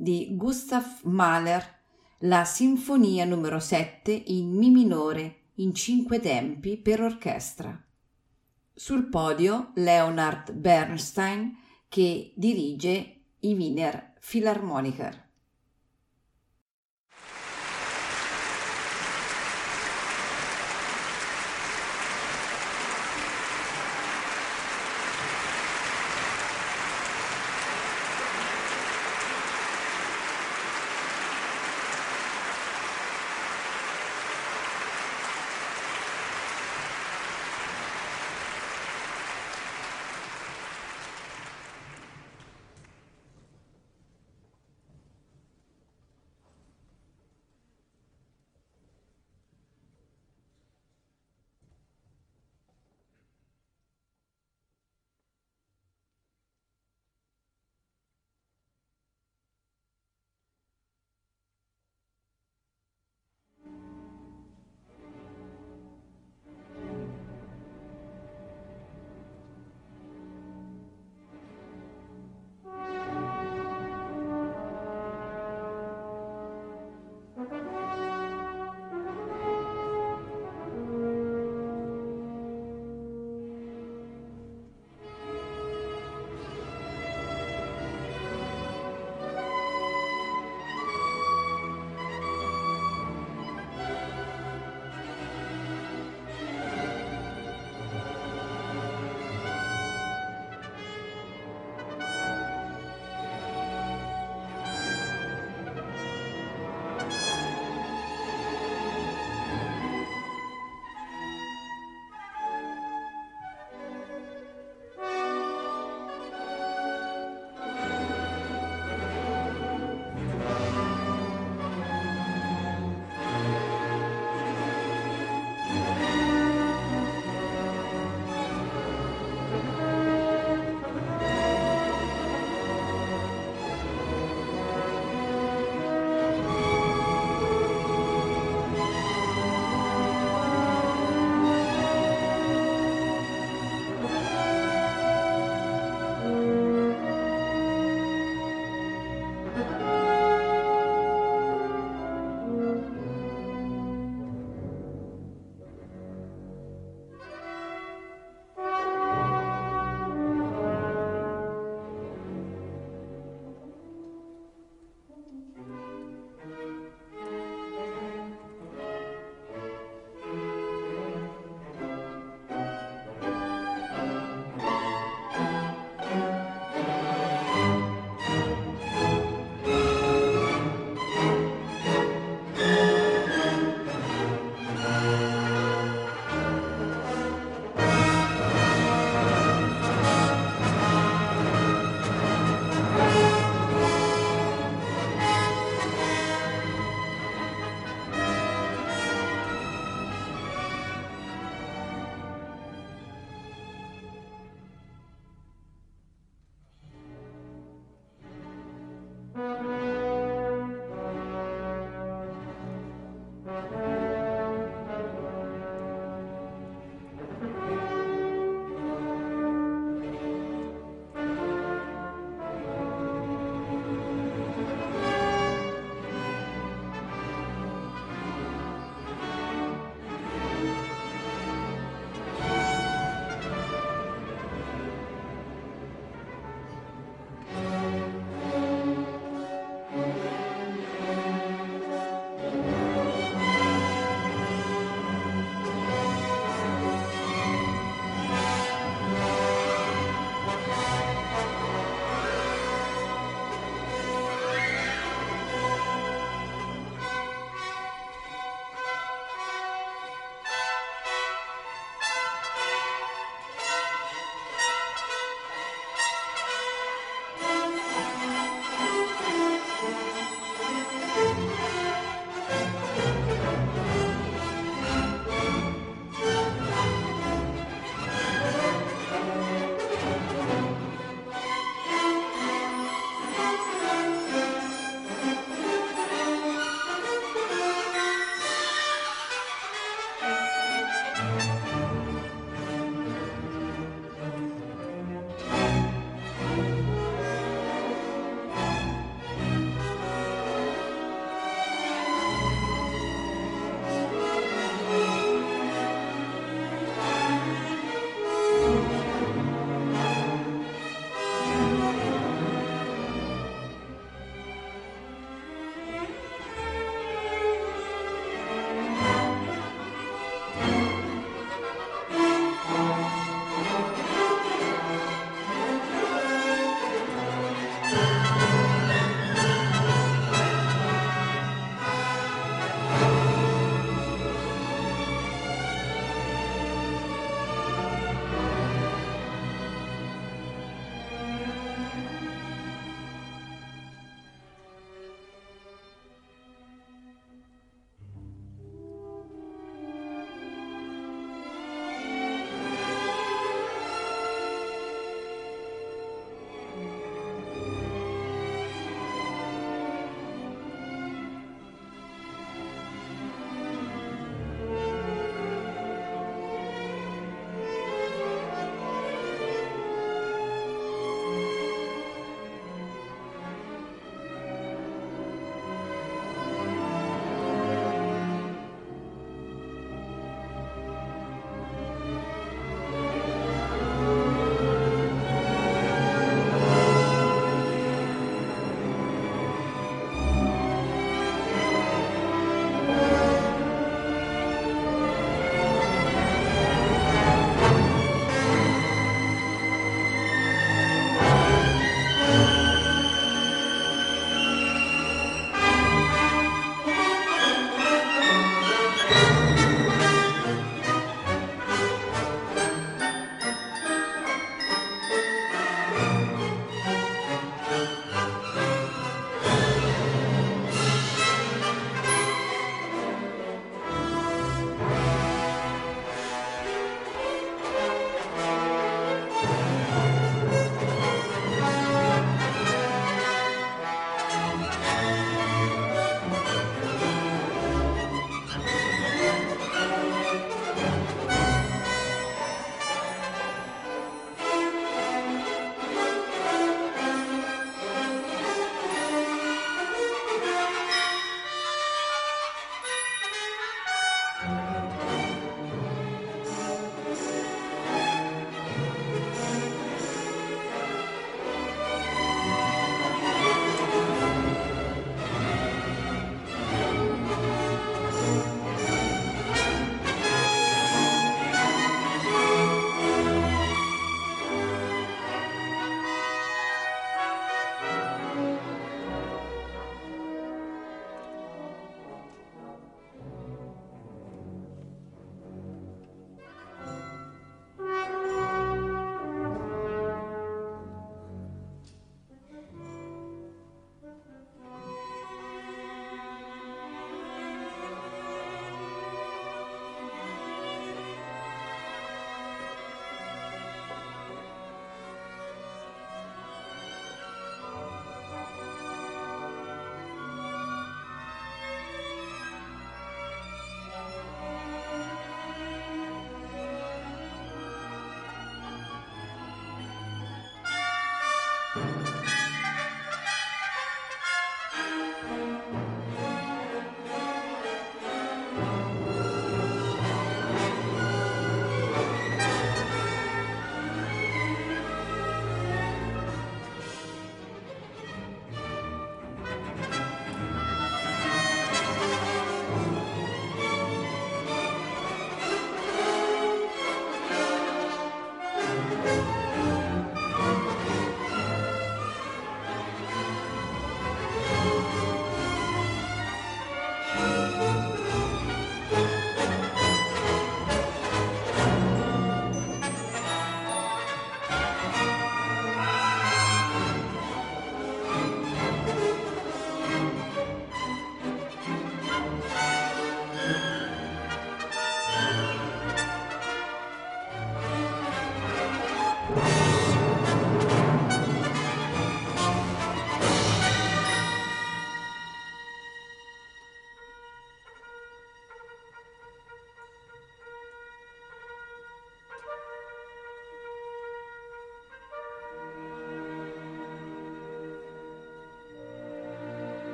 di Gustav Mahler la Sinfonia numero 7 in Mi minore in cinque tempi per orchestra. Sul podio Leonard Bernstein che dirige i Wiener Philharmoniker.